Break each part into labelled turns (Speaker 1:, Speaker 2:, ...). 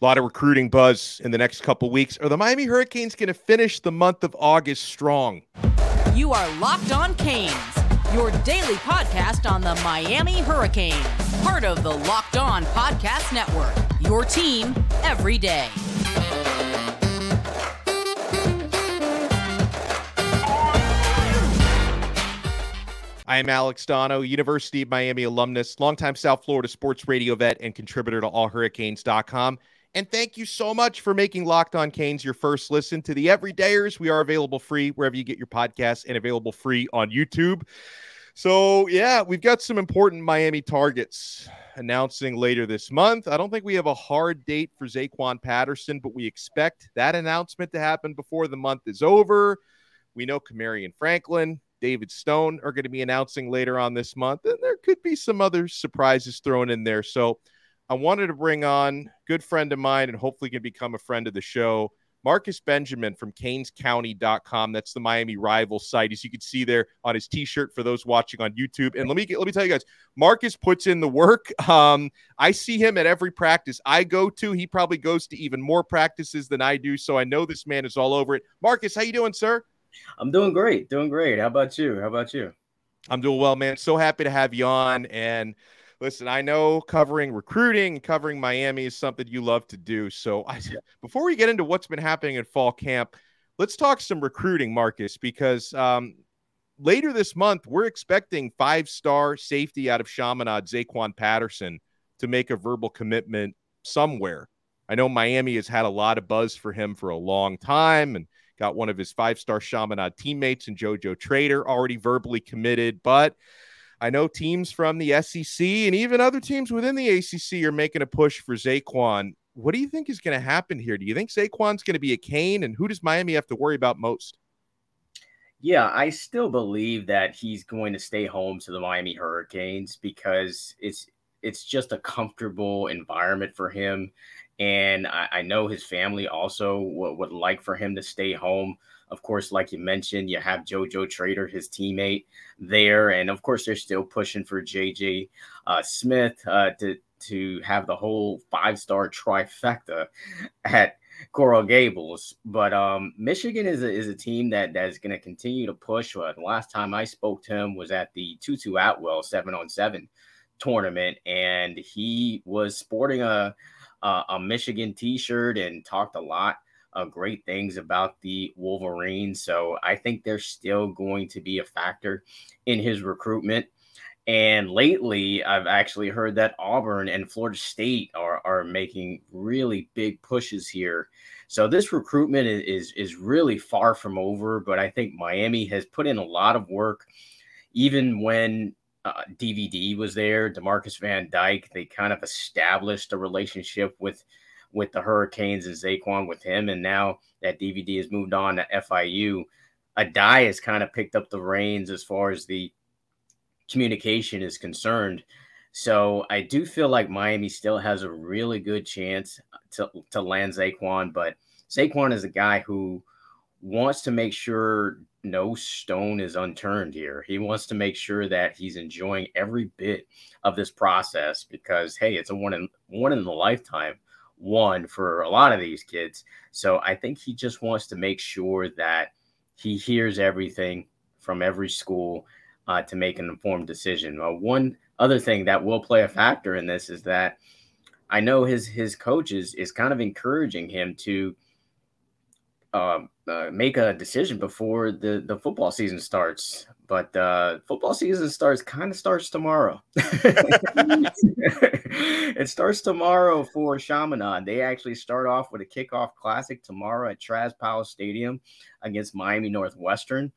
Speaker 1: A lot of recruiting buzz in the next couple weeks. Are the Miami Hurricanes going to finish the month of August strong?
Speaker 2: You are Locked On Canes, your daily podcast on the Miami Hurricanes, part of the Locked On Podcast Network. Your team every day.
Speaker 1: I am Alex Donno, University of Miami alumnus, longtime South Florida sports radio vet, and contributor to allhurricanes.com. And thank you so much for making Locked On Canes your first listen to the Everydayers. We are available free wherever you get your podcasts and available free on YouTube. So, yeah, we've got some important Miami targets announcing later this month. I don't think we have a hard date for Zaquan Patterson, but we expect that announcement to happen before the month is over. We know Kamarion Franklin, David Stone are going to be announcing later on this month, and there could be some other surprises thrown in there. So I wanted to bring on good friend of mine and hopefully can become a friend of the show, Marcus Benjamin from CanesCounty.com. That's the Miami rival site, as you can see there on his T-shirt for those watching on YouTube. And let me get, let me tell you guys, Marcus puts in the work. Um, I see him at every practice I go to. He probably goes to even more practices than I do, so I know this man is all over it. Marcus, how you doing, sir?
Speaker 3: I'm doing great, doing great. How about you? How about you?
Speaker 1: I'm doing well, man. So happy to have you on. And listen, I know covering recruiting, and covering Miami is something you love to do. So I, before we get into what's been happening at fall camp, let's talk some recruiting, Marcus, because um, later this month we're expecting five-star safety out of Chaminade, Zaquan Patterson, to make a verbal commitment somewhere. I know Miami has had a lot of buzz for him for a long time, and Got one of his five star Chaminade teammates and JoJo Trader already verbally committed. But I know teams from the SEC and even other teams within the ACC are making a push for Zaquan. What do you think is going to happen here? Do you think Zaquan's going to be a Cane? And who does Miami have to worry about most?
Speaker 3: Yeah, I still believe that he's going to stay home to the Miami Hurricanes because it's it's just a comfortable environment for him. And I, I know his family also would, would like for him to stay home. Of course, like you mentioned, you have JoJo Trader, his teammate, there, and of course they're still pushing for JJ uh, Smith uh, to to have the whole five star trifecta at Coral Gables. But um, Michigan is a, is a team that that's going to continue to push. Uh, the last time I spoke to him was at the Tutu Atwell seven on seven tournament, and he was sporting a uh, a Michigan T-shirt and talked a lot of great things about the Wolverines. So I think they're still going to be a factor in his recruitment. And lately, I've actually heard that Auburn and Florida State are, are making really big pushes here. So this recruitment is, is, is really far from over, but I think Miami has put in a lot of work, even when uh, DVD was there, Demarcus Van Dyke. They kind of established a relationship with with the Hurricanes and Zaquan with him, and now that DVD has moved on to FIU. Addae has kind of picked up the reins as far as the communication is concerned. So I do feel like Miami still has a really good chance to, to land Zaquan, but Zaquan is a guy who wants to make sure no stone is unturned here. He wants to make sure that he's enjoying every bit of this process because hey, it's a one in one in the lifetime one for a lot of these kids. So I think he just wants to make sure that he hears everything from every school uh, to make an informed decision. Uh, one other thing that will play a factor in this is that I know his his coaches is kind of encouraging him to um, uh, make a decision before the, the football season starts. But uh, football season starts kind of starts tomorrow. it starts tomorrow for Chaminade. They actually start off with a kickoff classic tomorrow at Traz Powell Stadium against Miami Northwestern.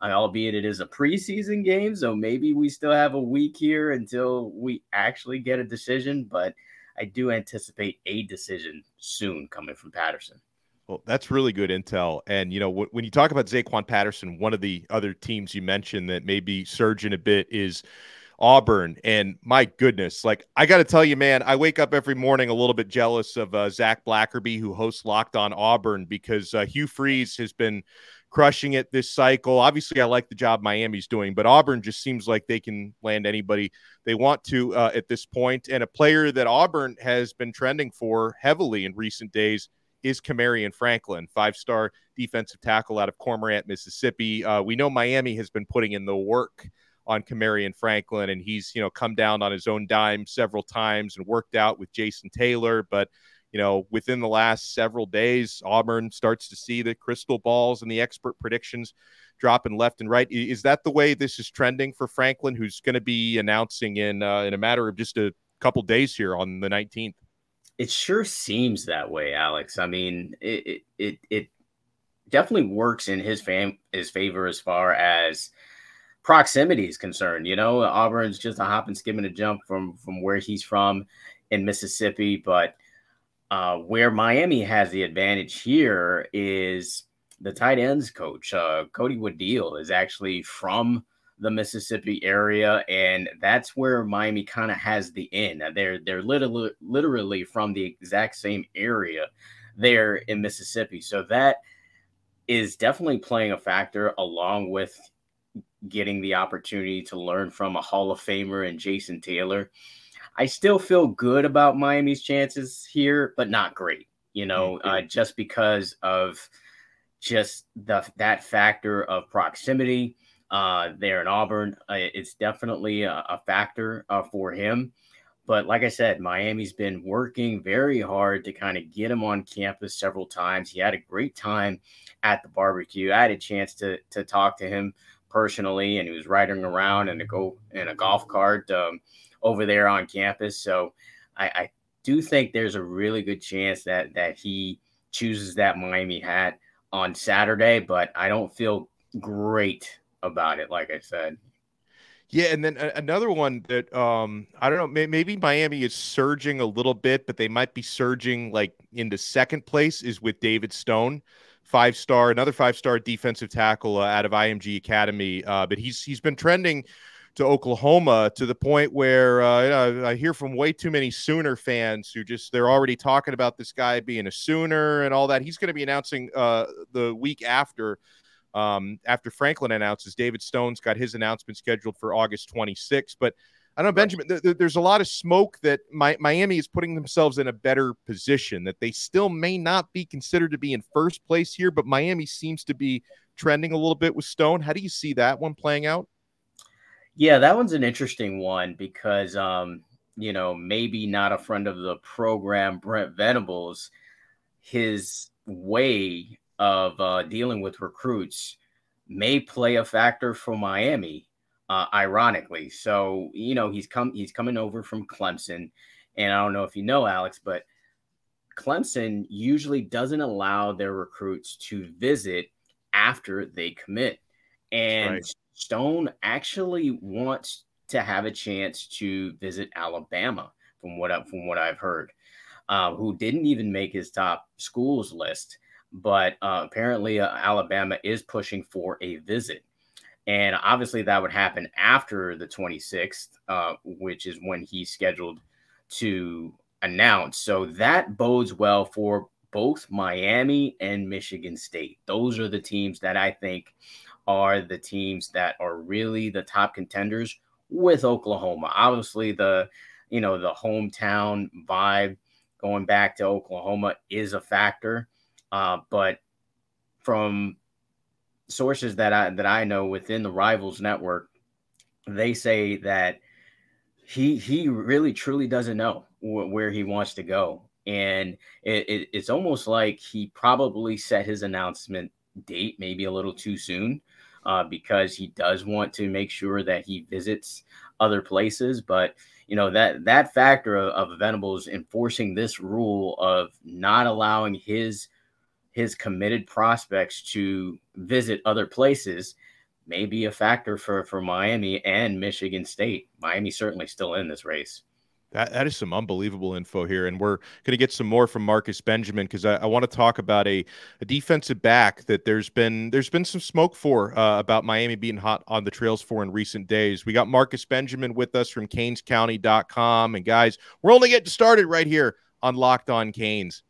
Speaker 3: Uh, albeit it is a preseason game, so maybe we still have a week here until we actually get a decision. But I do anticipate a decision soon coming from Patterson.
Speaker 1: Well, that's really good intel. And, you know, w- when you talk about Zaquan Patterson, one of the other teams you mentioned that may be surging a bit is Auburn. And my goodness, like, I got to tell you, man, I wake up every morning a little bit jealous of uh, Zach Blackerby, who hosts Locked on Auburn, because uh, Hugh Freeze has been crushing it this cycle. Obviously, I like the job Miami's doing, but Auburn just seems like they can land anybody they want to uh, at this point. And a player that Auburn has been trending for heavily in recent days is Kamarion Franklin, five star defensive tackle out of Cormorant, Mississippi. Uh, we know Miami has been putting in the work on Kamarion Franklin, and he's you know come down on his own dime several times and worked out with Jason Taylor, but you know, within the last several days, Auburn starts to see the crystal balls and the expert predictions dropping left and right. Is that the way this is trending for Franklin, who's going to be announcing in uh, in a matter of just a couple days here on the 19th?
Speaker 3: It sure seems that way, Alex. I mean, it it it definitely works in his fam his favor as far as proximity is concerned. You know, Auburn's just a hop and skim and a jump from from where he's from in Mississippi, but uh, where Miami has the advantage here is the tight ends coach. Uh, Cody Woodiel is actually from the Mississippi area, and that's where Miami kind of has the in. They're they're literally literally from the exact same area there in Mississippi. So that is definitely playing a factor along with getting the opportunity to learn from a Hall of Famer and Jason Taylor. I still feel good about Miami's chances here, but not great. You know, mm-hmm. uh, just because of just the that factor of proximity. Uh, there in Auburn, uh, it's definitely a, a factor uh, for him. But like I said, Miami's been working very hard to kind of get him on campus several times. He had a great time at the barbecue. I had a chance to to talk to him personally, and he was riding around in a go in a golf cart. Um, over there on campus. So I, I do think there's a really good chance that that he chooses that Miami hat on Saturday, but I don't feel great about it, like I said.
Speaker 1: Yeah, and then another one that um I don't know, maybe Miami is surging a little bit, but they might be surging like into second place is with David Stone, five star, another five star defensive tackle uh, out of IMG Academy. Uh, but he's he's been trending to Oklahoma to the point where uh, I hear from way too many Sooner fans who just they're already talking about this guy being a Sooner and all that. He's going to be announcing uh, the week after. Um, after Franklin announces, David Stone's got his announcement scheduled for August 26th. But I don't know, Benjamin, th- th- there's a lot of smoke that my- Miami is putting themselves in a better position, that they still may not be considered to be in first place here, but Miami seems to be trending a little bit with Stone. How do you see that one playing out?
Speaker 3: Yeah, that one's an interesting one because, um, you know, maybe not a friend of the program, Brent Venables, his way of uh, dealing with recruits may play a factor for Miami, uh, ironically. So, you know, he's come he's coming over from Clemson, and I don't know if you know Alex, but Clemson usually doesn't allow their recruits to visit after they commit. And right. Stone actually wants to have a chance to visit Alabama, from what I, from what I've heard, uh, who didn't even make his top schools list, but uh, apparently uh, Alabama is pushing for a visit, and obviously that would happen after the 26th, uh, which is when he's scheduled to announce. So that bodes well for both Miami and Michigan State. Those are the teams that I think are the teams that are really the top contenders with Oklahoma. Obviously, the you know the hometown vibe going back to Oklahoma is a factor, uh, but from sources that I that I know within the Rivals network, they say that he he really truly doesn't know wh- where he wants to go, and it, it, it's almost like he probably set his announcement date maybe a little too soon uh, because he does want to make sure that he visits other places. But you know that that factor of, of Venables enforcing this rule of not allowing his his committed prospects to visit other places may be a factor for for Miami and Michigan State. Miami certainly still in this race.
Speaker 1: That, that is some unbelievable info here. And we're going to get some more from Marcus Benjamin because I, I want to talk about a, a defensive back that there's been there's been some smoke for uh, about Miami being hot on the trails for in recent days. We got Marcus Benjamin with us from CanesCounty.com. And guys, we're only getting started right here on Locked On Canes.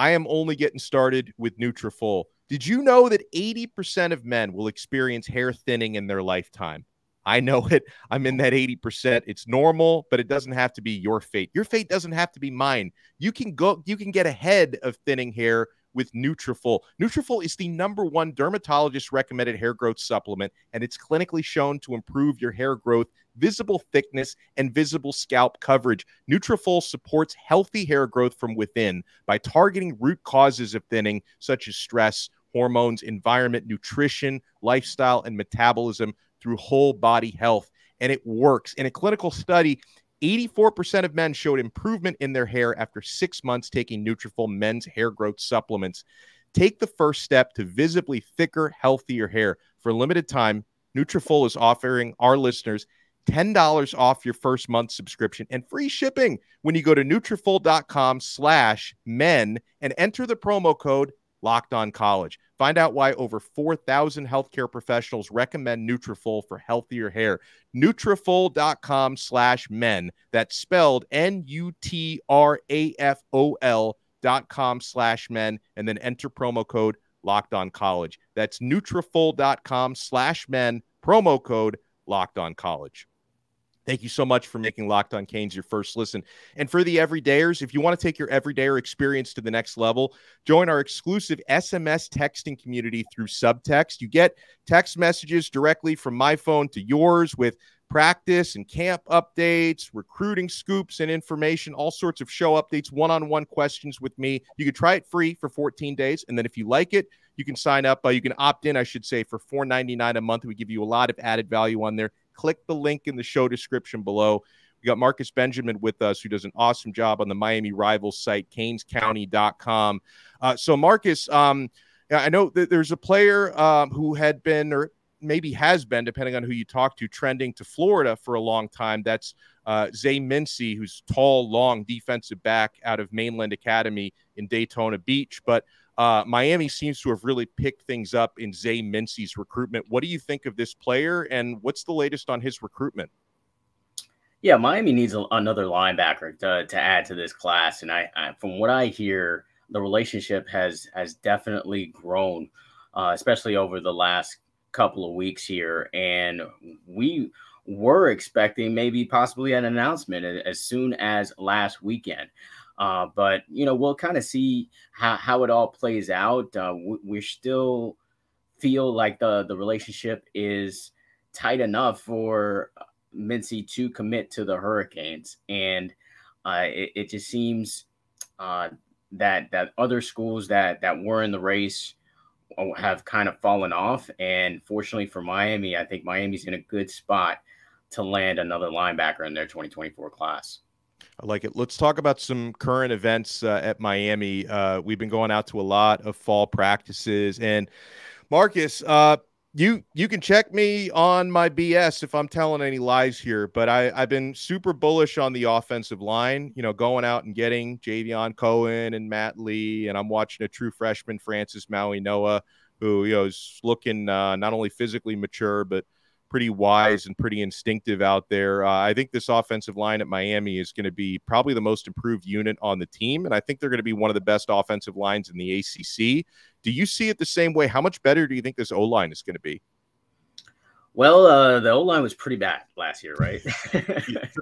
Speaker 1: I am only getting started with Nutrafol. Did you know that 80% of men will experience hair thinning in their lifetime? I know it. I'm in that 80%. It's normal, but it doesn't have to be your fate. Your fate doesn't have to be mine. You can go you can get ahead of thinning hair with Nutrafol. Nutrafol is the number one dermatologist recommended hair growth supplement, and it's clinically shown to improve your hair growth, visible thickness, and visible scalp coverage. Nutrafol supports healthy hair growth from within by targeting root causes of thinning, such as stress, hormones, environment, nutrition, lifestyle, and metabolism through whole body health. And it works. In a clinical study, 84% of men showed improvement in their hair after six months taking Nutrafol men's hair growth supplements. Take the first step to visibly thicker, healthier hair. For a limited time, Nutrafol is offering our listeners $10 off your first month subscription and free shipping when you go to Nutrafol.com slash men and enter the promo code Locked On College. Find out why over 4,000 healthcare professionals recommend Nutrafol for healthier hair. Nutrafol.com slash men. That's spelled N-U-T-R-A-F-O-L dot com slash men and then enter promo code Locked On College. That's Nutrafol.com slash men, promo code Locked On College. Thank you so much for making Locked On Canes your first listen. And for the everydayers, if you want to take your everydayer experience to the next level, join our exclusive SMS texting community through Subtext. You get text messages directly from my phone to yours with practice and camp updates, recruiting scoops and information, all sorts of show updates, one on one questions with me. You can try it free for 14 days. And then if you like it, you can sign up. Uh, you can opt in, I should say, for $4.99 a month. We give you a lot of added value on there click the link in the show description below. We got Marcus Benjamin with us, who does an awesome job on the Miami Rivals site, canescounty.com. Uh, so, Marcus, um, I know that there's a player um, who had been, or maybe has been, depending on who you talk to, trending to Florida for a long time. That's uh, Zay Mincy, who's tall, long defensive back out of Mainland Academy in Daytona Beach. But uh, Miami seems to have really picked things up in Zay Mincy's recruitment. What do you think of this player, and what's the latest on his recruitment?
Speaker 3: Yeah, Miami needs a, another linebacker to, to add to this class, and I, I, from what I hear, the relationship has has definitely grown, uh, especially over the last couple of weeks here, and we were expecting maybe possibly an announcement as soon as last weekend. Uh, but you know, we'll kind of see how, how it all plays out. Uh, we, we still feel like the the relationship is tight enough for Mincy to commit to the Hurricanes, and uh, it, it, just seems uh, that that other schools that that were in the race have kind of fallen off. And fortunately for Miami, I think Miami's in a good spot to land another linebacker in their 2024 class.
Speaker 1: I like it. Let's talk about some current events uh, at Miami. Uh, we've been going out to a lot of fall practices, and Marcus, uh, you you can check me on my BS if I'm telling any lies here, but I I've been super bullish on the offensive line. You know, going out and getting Javion Cohen and Matt Lee, and I'm watching a true freshman, Francis Mauigoa, who you know is looking uh, not only physically mature but pretty wise and pretty instinctive out there. Uh, I think this offensive line at Miami is going to be probably the most improved unit on the team, and I think they're going to be one of the best offensive lines in the ACC. Do you see it the same way? How much better do you think this O line is going to be?
Speaker 3: Well, uh, the O line was pretty bad last year, right?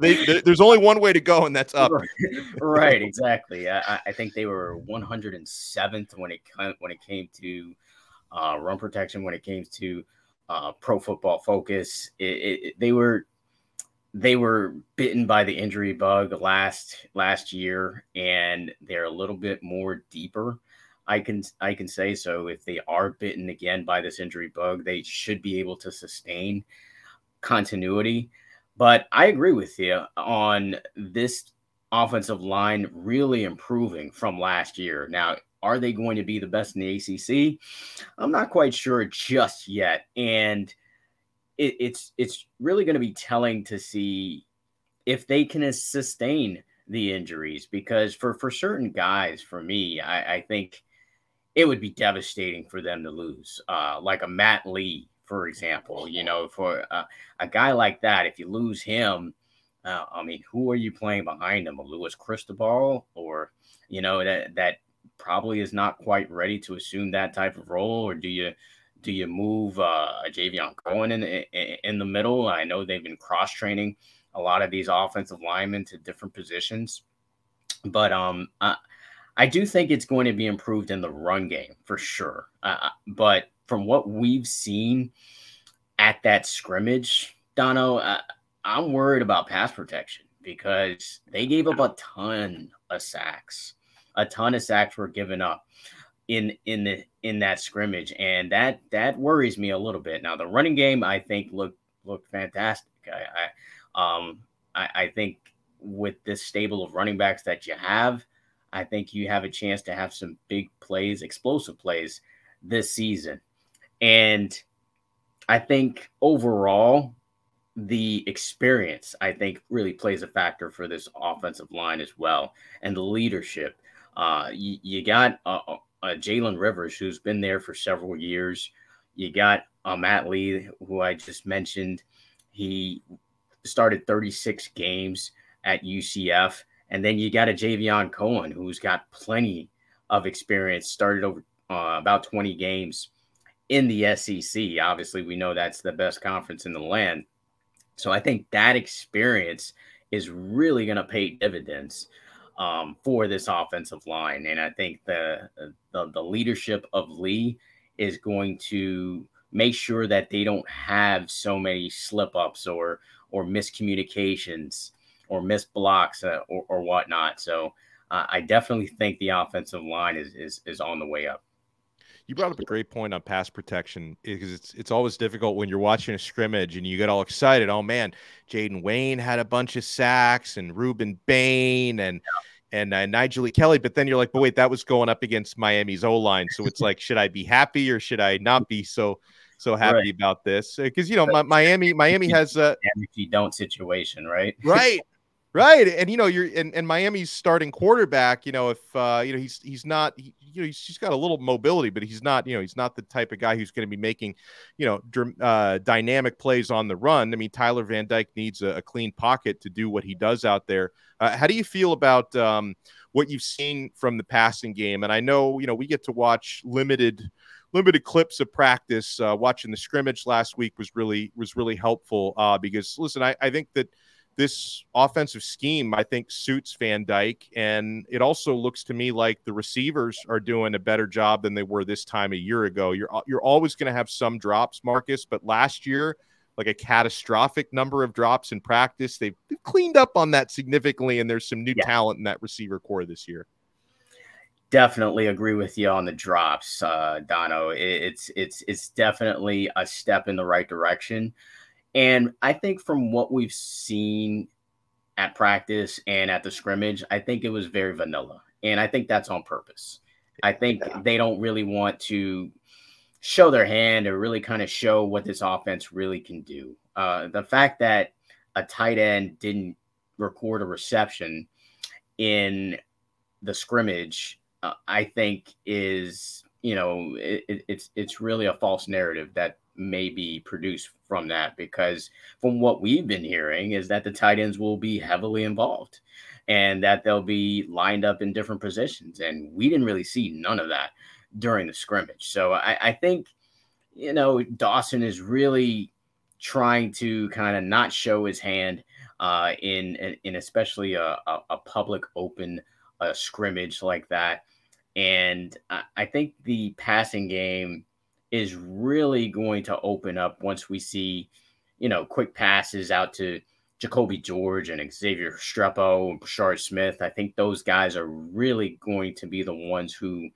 Speaker 1: they, they, there's only one way to go, and that's up.
Speaker 3: right, exactly. I, I, think they were 107th when it when it came to uh, run protection, when it came to uh, Pro Football Focus. It, it, they were they were bitten by the injury bug last last year, and they're a little bit more deeper. I can I can say so. If they are bitten again by this injury bug, they should be able to sustain continuity. But I agree with you on this offensive line really improving from last year. Now, are they going to be the best in the ACC? I'm not quite sure just yet, and it, it's it's really going to be telling to see if they can sustain the injuries because for for certain guys, for me, I, I think it would be devastating for them to lose, uh, like a Matt Lee, for example. You know, for a guy like that, if you lose him. Uh, I mean, who are you playing behind him? A Louis Cristobal or you know that that probably is not quite ready to assume that type of role, or do you do you move uh, Javion Cohen in, in in the middle? I know they've been cross training a lot of these offensive linemen to different positions, but um, I, I do think it's going to be improved in the run game for sure. Uh, but from what we've seen at that scrimmage, Donno, uh, I'm worried about pass protection because they gave up a ton of sacks. A ton of sacks were given up in in the in that scrimmage, and that that worries me a little bit. Now the running game, I think, looked looked fantastic. I, I um I, I think with this stable of running backs that you have, I think you have a chance to have some big plays, explosive plays this season. And I think overall, the experience, I think, really plays a factor for this offensive line as well, and the leadership. Uh, you, you got uh, uh, Jalen Rivers, who's been there for several years. You got uh, Matt Lee, who I just mentioned. He started 36 games at UCF. And then you got a Javion Cohen, who's got plenty of experience, started over uh, about 20 games in the SEC. Obviously, we know that's the best conference in the land. So I think that experience is really going to pay dividends um, for this offensive line. And I think the, the, the leadership of Lee is going to make sure that they don't have so many slip ups or or miscommunications or missed blocks uh, or, or whatnot. So uh, I definitely think the offensive line is, is is on the way up.
Speaker 1: You brought up a great point on pass protection because it's it's always difficult when you're watching a scrimmage and you get all excited. Oh man, Jaden Wayne had a bunch of sacks and Rueben Bain and yeah. and uh, Nyjalik Kelly, but then you're like, but wait, that was going up against Miami's O line. So it's like, should I be happy or should I not be so so happy right. about this? Because you know, my, Miami Miami has a
Speaker 3: if you don't situation, right?
Speaker 1: Right. Right, and you know you're and, and Miami's starting quarterback. You know if uh, you know he's he's not he, you know he's, got a little mobility, but he's not you know he's not the type of guy who's going to be making you know uh, dynamic plays on the run. I mean Tyler Van Dyke needs a, a clean pocket to do what he does out there. Uh, how do you feel about um, what you've seen from the passing game? And I know you know we get to watch limited limited clips of practice. Uh, watching the scrimmage last week was really was really helpful uh, because listen, I, I think that this offensive scheme, I think, suits Van Dyke. And it also looks to me like the receivers are doing a better job than they were this time a year ago. You're you're always going to have some drops, Marcus, but last year, like a catastrophic number of drops in practice, they've, they've cleaned up on that significantly, and there's some new yeah. talent in that receiver core this year.
Speaker 3: Definitely agree with you on the drops, uh, Donno. It's it's it's definitely a step in the right direction. And I think from what we've seen at practice and at the scrimmage, I think it was very vanilla. And I think that's on purpose. I think yeah. they don't really want to show their hand or really kind of show what this offense really can do. Uh, the fact that a tight end didn't record a reception in the scrimmage, uh, I think is you know it, it's it's really a false narrative that may be produced from that because from what we've been hearing is that the tight ends will be heavily involved and that they'll be lined up in different positions and we didn't really see none of that during the scrimmage. So i, I think you know dawson is really trying to kind of not show his hand uh, in, in especially a, a, a public open uh, scrimmage like that. And I think the passing game is really going to open up once we see, you know, quick passes out to Jacoby George and Xavier Restrepo and Brashard Smith. I think those guys are really going to be the ones who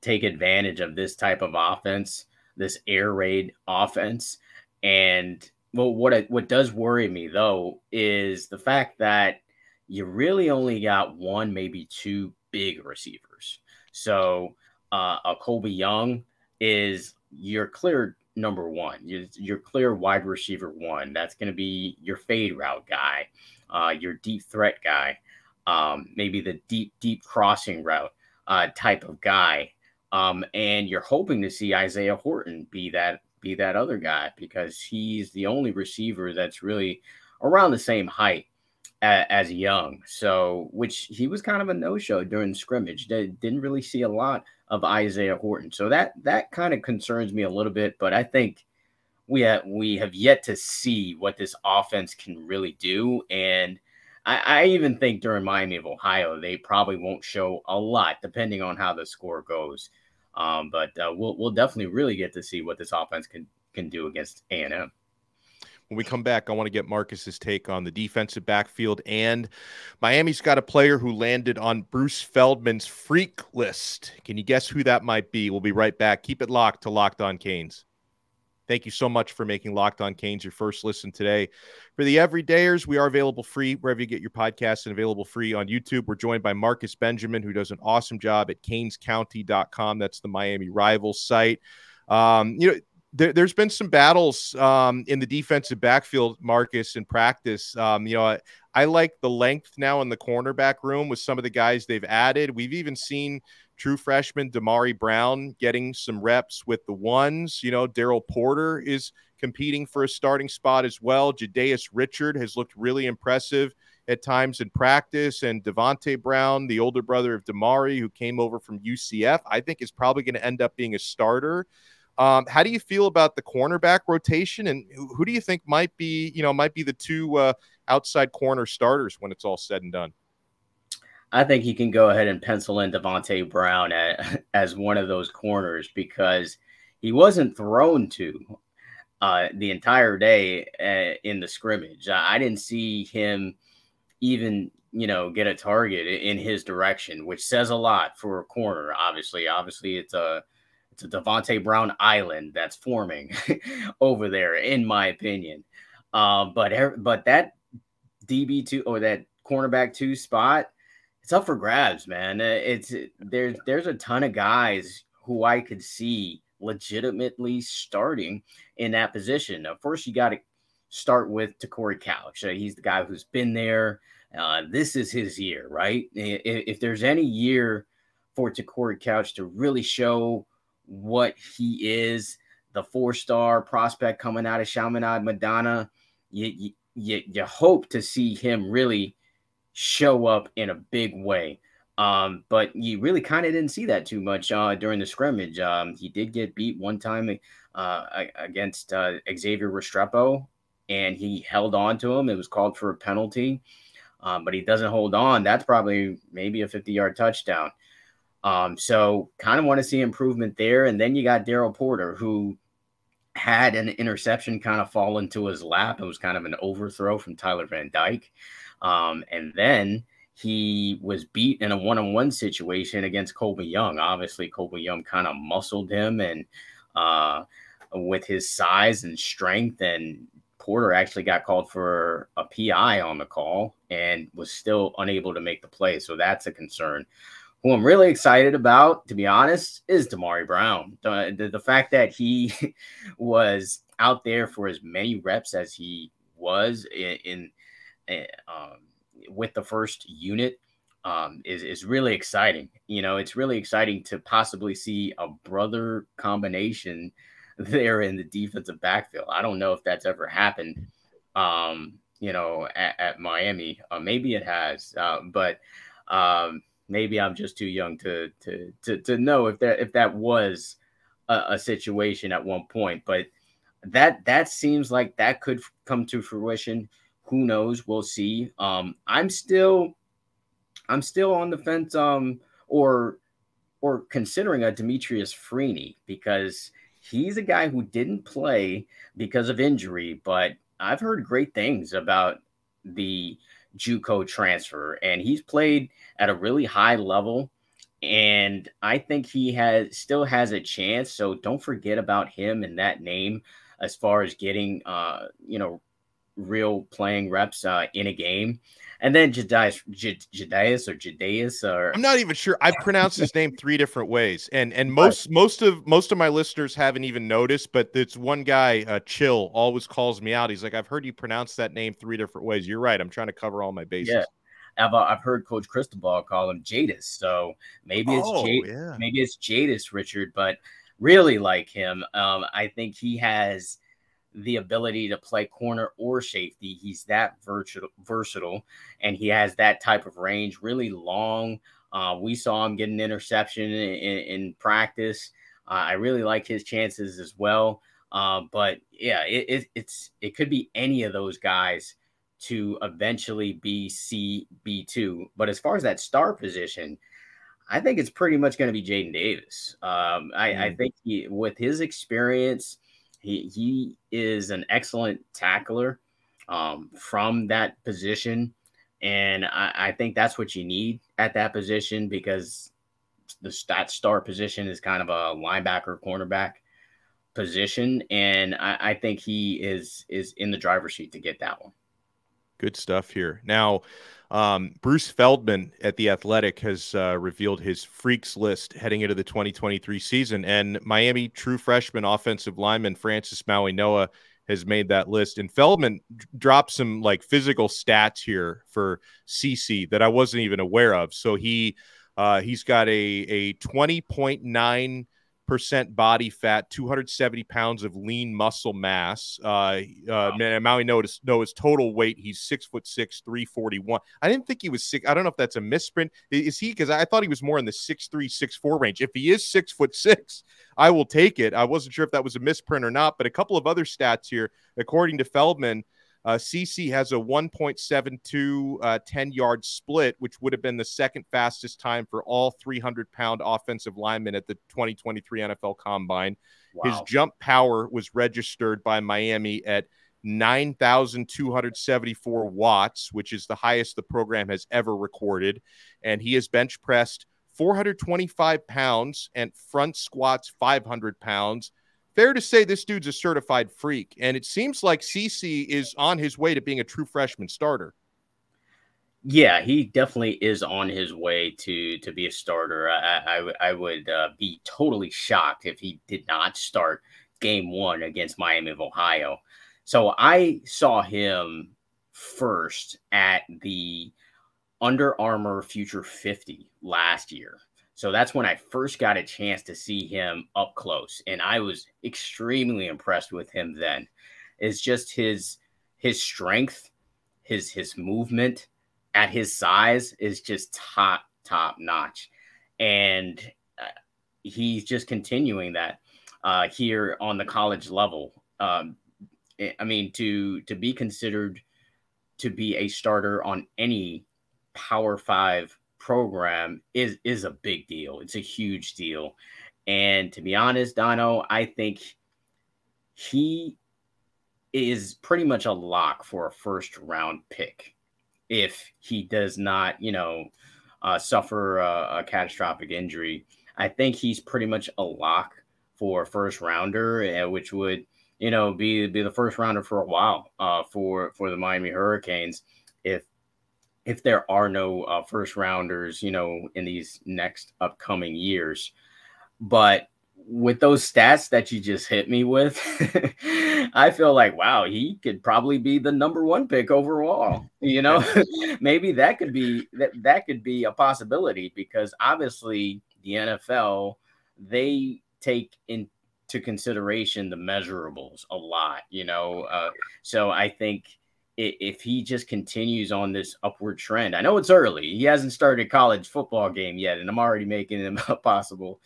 Speaker 3: take advantage of this type of offense, this air raid offense. And well, what what does worry me though is the fact that you really only got one, maybe two big receivers. So uh, a Colbie Young is your clear number one. Your, your clear wide receiver one. That's going to be your fade route guy, uh, your deep threat guy, um, maybe the deep, deep crossing route uh, type of guy. Um, and you're hoping to see Isaiah Horton be that be that other guy because he's the only receiver that's really around the same height as, young. So, which he was kind of a no show during scrimmage. They didn't really see a lot of Isaiah Horton. So that that kind of concerns me a little bit. But I think we have, we have yet to see what this offense can really do. And I, I even think during Miami of Ohio, they probably won't show a lot, depending on how the score goes. Um, but uh, we'll we'll definitely really get to see what this offense can can do against A and M.
Speaker 1: When we come back, I want to get Marcus's take on the defensive backfield. And Miami's got a player who landed on Bruce Feldman's freak list. Can you guess who that might be? We'll be right back. Keep it locked to Locked On Canes. Thank you so much for making Locked On Canes your first listen today. For the everydayers, we are available free wherever you get your podcasts and available free on YouTube. We're joined by Marcus Benjamin, who does an awesome job at canescounty.com. That's the Miami Rivals site. Um, you know, there, has been some battles um, in the defensive backfield, Marcus, in practice. Um, you know, I, I, like the length now in the cornerback room with some of the guys they've added. We've even seen true freshman Damari Brown getting some reps with the ones. You know, Daryl Porter is competing for a starting spot as well. Jadais Richard has looked really impressive at times in practice. And Davonte Brown, the older brother of Damari, who came over from UCF, I think is probably going to end up being a starter. Um, how do you feel about the cornerback rotation, and who do you think might be, you know, might be the two uh, outside corner starters when it's all said and done?
Speaker 3: I think he can go ahead and pencil in Davonte Brown at, as one of those corners because he wasn't thrown to uh, the entire day uh, in the scrimmage. I didn't see him even, you know, get a target in his direction, which says a lot for a corner. Obviously, obviously, it's a it's a Davonte Brown island that's forming over there, in my opinion. Uh, but but that DB two or that cornerback two spot, it's up for grabs, man. Uh, it's there's there's a ton of guys who I could see legitimately starting in that position. Now, first, you got to start with Corey Couch. He's the guy who's been there. Uh, this is his year, right? If, if there's any year for Corey Couch to really show what he is, the four star prospect coming out of Chaminade Madonna. You, you, you hope to see him really show up in a big way. Um, but you really kind of didn't see that too much uh, during the scrimmage. Um, he did get beat one time uh, against uh, Xavier Restrepo, and he held on to him. It was called for a penalty, um, but he doesn't hold on. That's probably maybe a 50 yard touchdown. Um, so kind of want to see improvement there. And then you got Daryl Porter, who had an interception kind of fall into his lap. It was kind of an overthrow from Tyler Van Dyke. Um, and then he was beat in a one-on-one situation against Colbie Young. Obviously, Colbie Young kind of muscled him and uh, with his size and strength and Porter actually got called for a PI on the call and was still unable to make the play. So that's a concern who I'm really excited about, to be honest, is Damari Brown. The, the, the, fact that he was out there for as many reps as he was in, in, in um, with the first unit um, is is really exciting. You know, it's really exciting to possibly see a brother combination there in the defensive backfield. I don't know if that's ever happened. Um, you know, at, at Miami, uh, maybe it has, uh, but um, maybe I'm just too young to to to, to know if that if that was a, a situation at one point. But that that seems like that could come to fruition. Who knows? We'll see. Um, I'm still I'm still on the fence. Um, or or considering a Demetrius Freeney because he's a guy who didn't play because of injury, but I've heard great things about the JUCO transfer, and he's played at a really high level. And I think he has still has a chance. So don't forget about him and that name as far as getting uh, you know, real playing reps uh, in a game. And then Jedias, Jedias or Jedias or
Speaker 1: I'm not even sure. I've pronounced his name three different ways, and and most most of most of my listeners haven't even noticed. But it's one guy, uh, Chill, always calls me out. He's like, "I've heard you pronounce that name three different ways." You're right. I'm trying to cover all my bases.
Speaker 3: Yeah. I've, uh, I've heard Coach Cristobal call him Jadis, so maybe it's oh, J- yeah. maybe it's Jadis Richard, but really like him. Um, I think he has the ability to play corner or safety. He's that versatile, versatile and he has that type of range, really long. Uh, we saw him get an interception in, in, in practice. Uh, I really like his chances as well. Uh, but yeah, it, it, it's it could be any of those guys to eventually be CB2. But as far as that star position, I think it's pretty much going to be Jaden Davis. Um, I, mm. I, think he, with his experience, he, he is an excellent tackler um, from that position. And I, I, think that's what you need at that position because the stat star position is kind of a linebacker cornerback position. And I, I think he is is in the driver's seat to get that one.
Speaker 1: Good stuff here. Now, um, Bruce Feldman at The Athletic has uh, revealed his freaks list heading into the 2023 season. And Miami true freshman offensive lineman Francis Mauigoa has made that list. And Feldman dropped some like physical stats here for CC that I wasn't even aware of. So he uh, he's got a a 20.9 percent body fat, 270 pounds of lean muscle mass. Uh, uh, wow. Maui noticed no his total weight. He's six foot six, 341. I didn't think he was six. I don't know if that's a misprint. Is he? Because I thought he was more in the six three, six four range. If he is six foot six, I will take it. I wasn't sure if that was a misprint or not. But a couple of other stats here, according to Feldman. Uh, CC has a 1.72 uh, 10 yard split, which would have been the second fastest time for all 300 pound offensive linemen at the 2023 NFL Combine. Wow. His jump power was registered by Miami at 9,274 watts, which is the highest the program has ever recorded. And he has bench pressed 425 pounds and front squats 500 pounds fair to say this dude's a certified freak, and it seems like CC is on his way to being a true freshman starter.
Speaker 3: Yeah, he definitely is on his way to to be a starter. I I, I would uh, be totally shocked if he did not start game one against Miami of Ohio. So I saw him first at the Under Armour Future 50 last year. So that's when I first got a chance to see him up close, and I was extremely impressed with him. Then, it's just his his strength, his his movement at his size is just top top notch, and uh, he's just continuing that uh, here on the college level. Um, I mean, to to be considered to be a starter on any Power Five program is is a big deal. It's a huge deal. And to be honest, Donno, I think he is pretty much a lock for a first round pick if he does not, you know, uh, suffer a, a, catastrophic injury. I think he's pretty much a lock for a first rounder, uh, which would, you know, be be the first rounder for a while uh, for for the Miami Hurricanes if if there are no uh, first rounders, you know, in these next upcoming years. But with those stats that you just hit me with, I feel like, wow, he could probably be the number one pick overall. You know, maybe that could be that that could be a possibility because obviously the NFL they take into consideration the measurables a lot. You know, uh, so I think if he just continues on this upward trend. I know it's early. He hasn't started a college football game yet, and I'm already making him a possible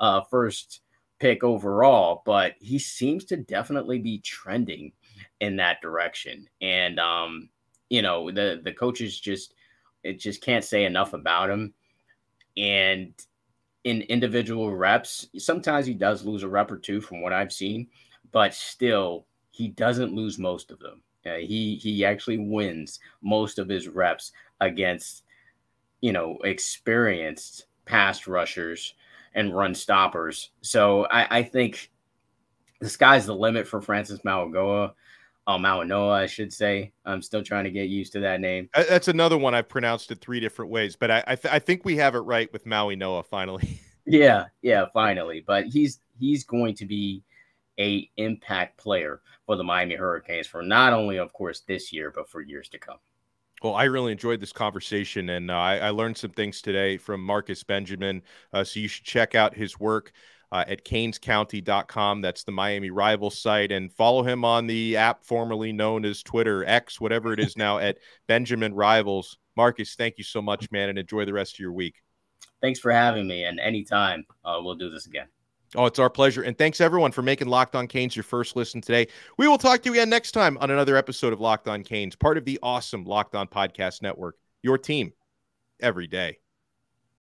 Speaker 3: uh, first pick overall, but he seems to definitely be trending in that direction. And um, you know, the the coaches just it just can't say enough about him. And in individual reps, sometimes he does lose a rep or two from what I've seen, but still he doesn't lose most of them uh, he he actually wins most of his reps against you know experienced pass rushers and run stoppers. So I, I think the sky's the limit for Francis Mauigoa. Oh, Mauigoa, I should say. I'm still trying to get used to that name.
Speaker 1: That's another one I've pronounced it three different ways, but I I, th- I think we have it right with Mauigoa finally.
Speaker 3: yeah, yeah, finally. But he's he's going to be a impact player for the Miami Hurricanes for not only, of course, this year, but for years to come.
Speaker 1: Well, I really enjoyed this conversation, and uh, I, I, learned some things today from Marcus Benjamin. Uh, so you should check out his work uh, at canescounty.com. That's the Miami Rivals site. And follow him on the app formerly known as Twitter, X, whatever it is now, at Benjamin Rivals. Marcus, thank you so much, man, and enjoy the rest of your week.
Speaker 3: Thanks for having me. And anytime uh, we'll do this again.
Speaker 1: Oh, it's our pleasure. And thanks everyone for making Locked On Canes your first listen today. We will talk to you again next time on another episode of Locked On Canes, part of the awesome Locked On Podcast Network, your team every day.